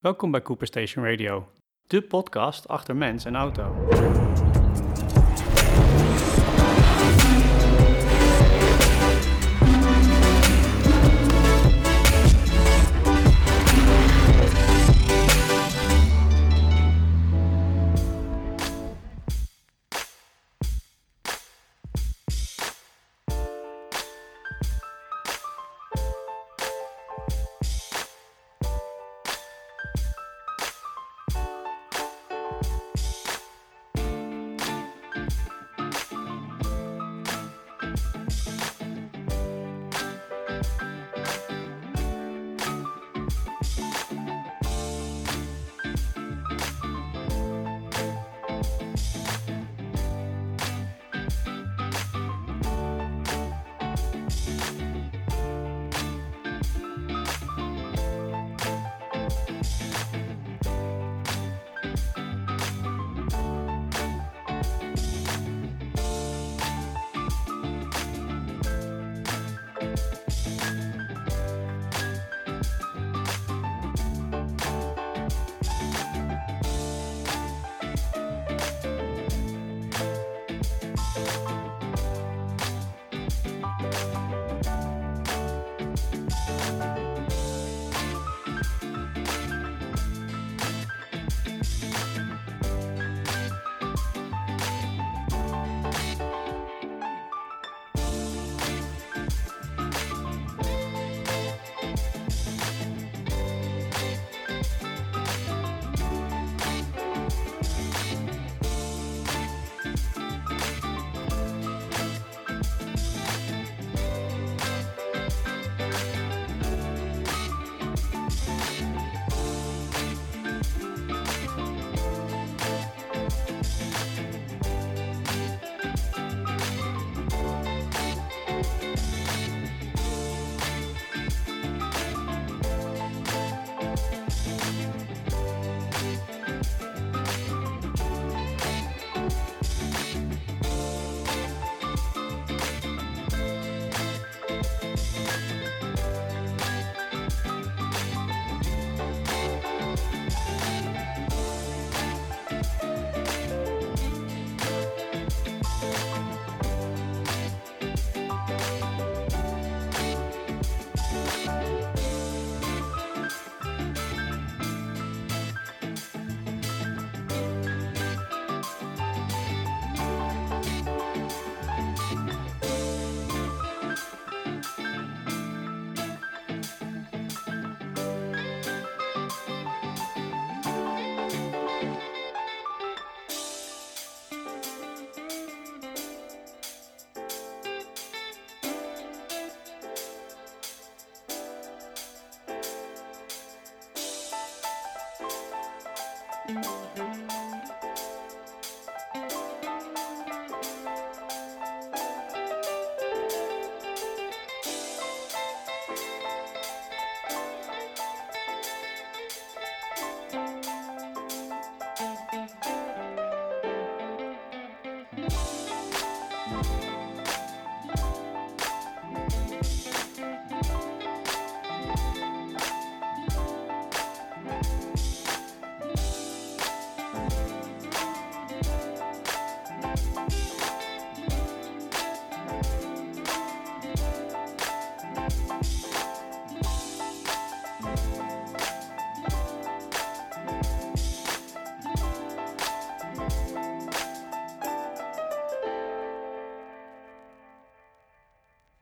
Welkom bij Cooper Station Radio, de podcast achter mens en auto. Bye. Música